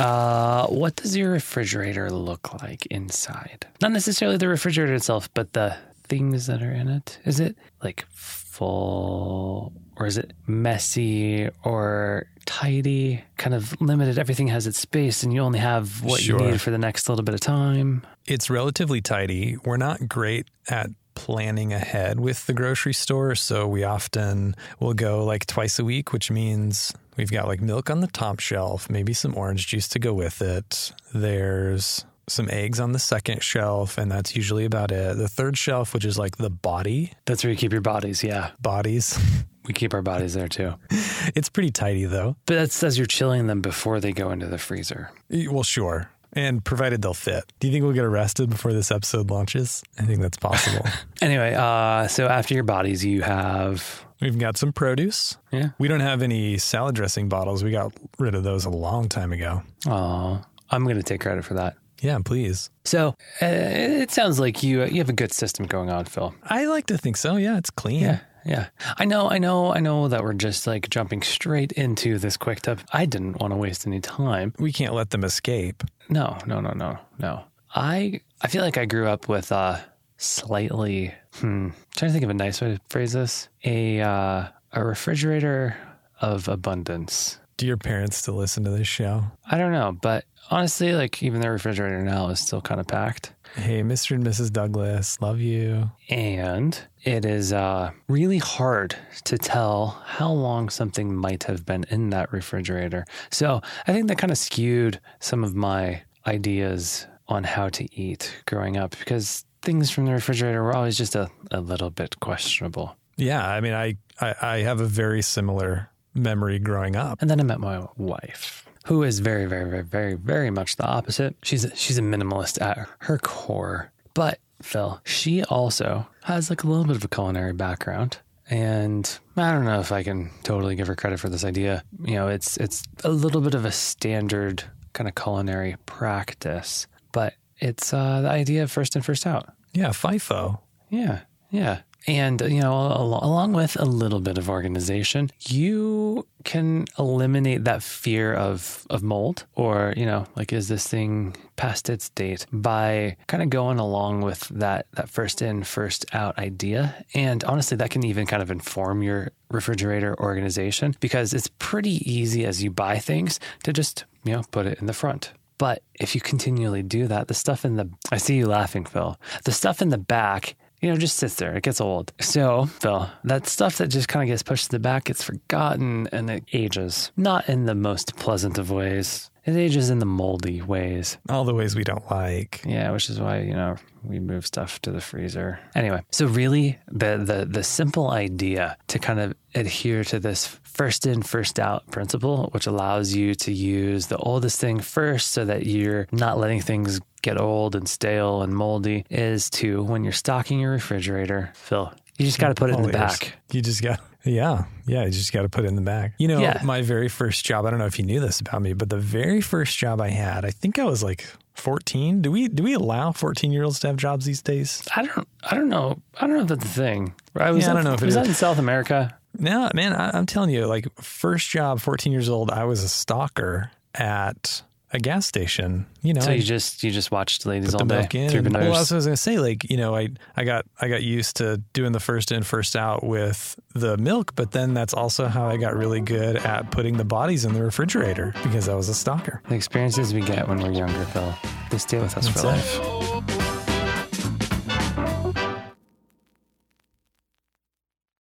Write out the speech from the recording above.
Uh, what does your refrigerator look like inside? Not necessarily the refrigerator itself, but the things that are in it. Is it like full or is it messy or tidy? Kind of limited. Everything has its space and you only have what Sure. you need for the next little bit of time. It's relatively tidy. We're not great at planning ahead with the grocery store. So we often will go like twice a week, which means we've got like milk on the top shelf, maybe some orange juice to go with it. There's some eggs on the second shelf, and that's usually about it. The third shelf, which is like the body That's where you keep your bodies. Yeah. bodies, We keep our bodies there too. it's pretty tidy though. But that's as you're chilling them before they go into the freezer. Well, sure. And provided they'll fit. Do you think we'll get arrested before this episode launches? I think that's possible. Anyway, uh, so after your bodies, you have. We've got some produce. Yeah. We don't have any salad dressing bottles. We got rid of those a long time ago. Oh, I'm going to take credit for that. Yeah, please. So uh, it sounds like you you have a good system going on, Phil. I like to think so. Yeah, it's clean. Yeah, yeah. I know, I know, I know that we're just like jumping straight into this quick tip. I didn't want to waste any time. We can't let them escape. No, no, no, no, no. I I feel like I grew up with a slightly hmm, trying to think of a nice way to phrase this. A uh, a refrigerator of abundance. Do your parents still listen to this show? I don't know, but honestly, like even their refrigerator now is still kind of packed. Hey, Mr. and Mrs. Douglas, love you. And it is uh, really hard to tell how long something might have been in that refrigerator. So I think that kind of skewed some of my ideas on how to eat growing up because things from the refrigerator were always just a, a little bit questionable. Yeah, I mean, I, I, I have a very similar memory growing up. And then I met my wife. Who is very, very, very, very, very much the opposite. She's a, she's a minimalist at her core, but Phil, she also has like a little bit of a culinary background. And I don't know if I can totally give her credit for this idea. You know, it's it's a little bit of a standard kind of culinary practice, but it's uh, the idea of first in, first out. Yeah, FIFO. Yeah, yeah. And, you know, al- along with a little bit of organization, you can eliminate that fear of, of mold or, you know, like, is this thing past its date by kind of going along with that, that first in, first out idea. And honestly, that can even kind of inform your refrigerator organization because it's pretty easy as you buy things to just, you know, put it in the front. But if you continually do that, the stuff in the, I see you laughing, Phil, the stuff in the back, you know, just sits there. It gets old. So, Phil, that stuff that just kind of gets pushed to the back gets forgotten and it ages. Not in the most pleasant of ways. It ages in the moldy ways. All the ways we don't like. Yeah, which is why, you know, we move stuff to the freezer. Anyway, so really the the the simple idea to kind of adhere to this first in first out principle, which allows you to use the oldest thing first so that you're not letting things get old and stale and moldy is to when you're stocking your refrigerator, Phil, you just got to put it in the back. You just got, yeah, yeah, you just got to put it in the bag. You know, Yeah. my very first job, I don't know if you knew this about me, but the very first job I had, I think I was like 14. Do we, do we allow 14 year olds to have jobs these days? I don't I don't know. I don't know if that's a thing. Right? Was Yeah, I don't know if it was that in South America? No, man, I, I'm telling you, like first job, 14 years old, I was a stalker at a gas station. You know, So you just you just watched ladies all day in. through well, that's what I was gonna say. Like, you know, I I got I got used to doing the first in, first out with the milk, but then that's also how I got really good at putting the bodies in the refrigerator because I was a stalker. The experiences we get when we're younger, Phil, they stay with us for That's life.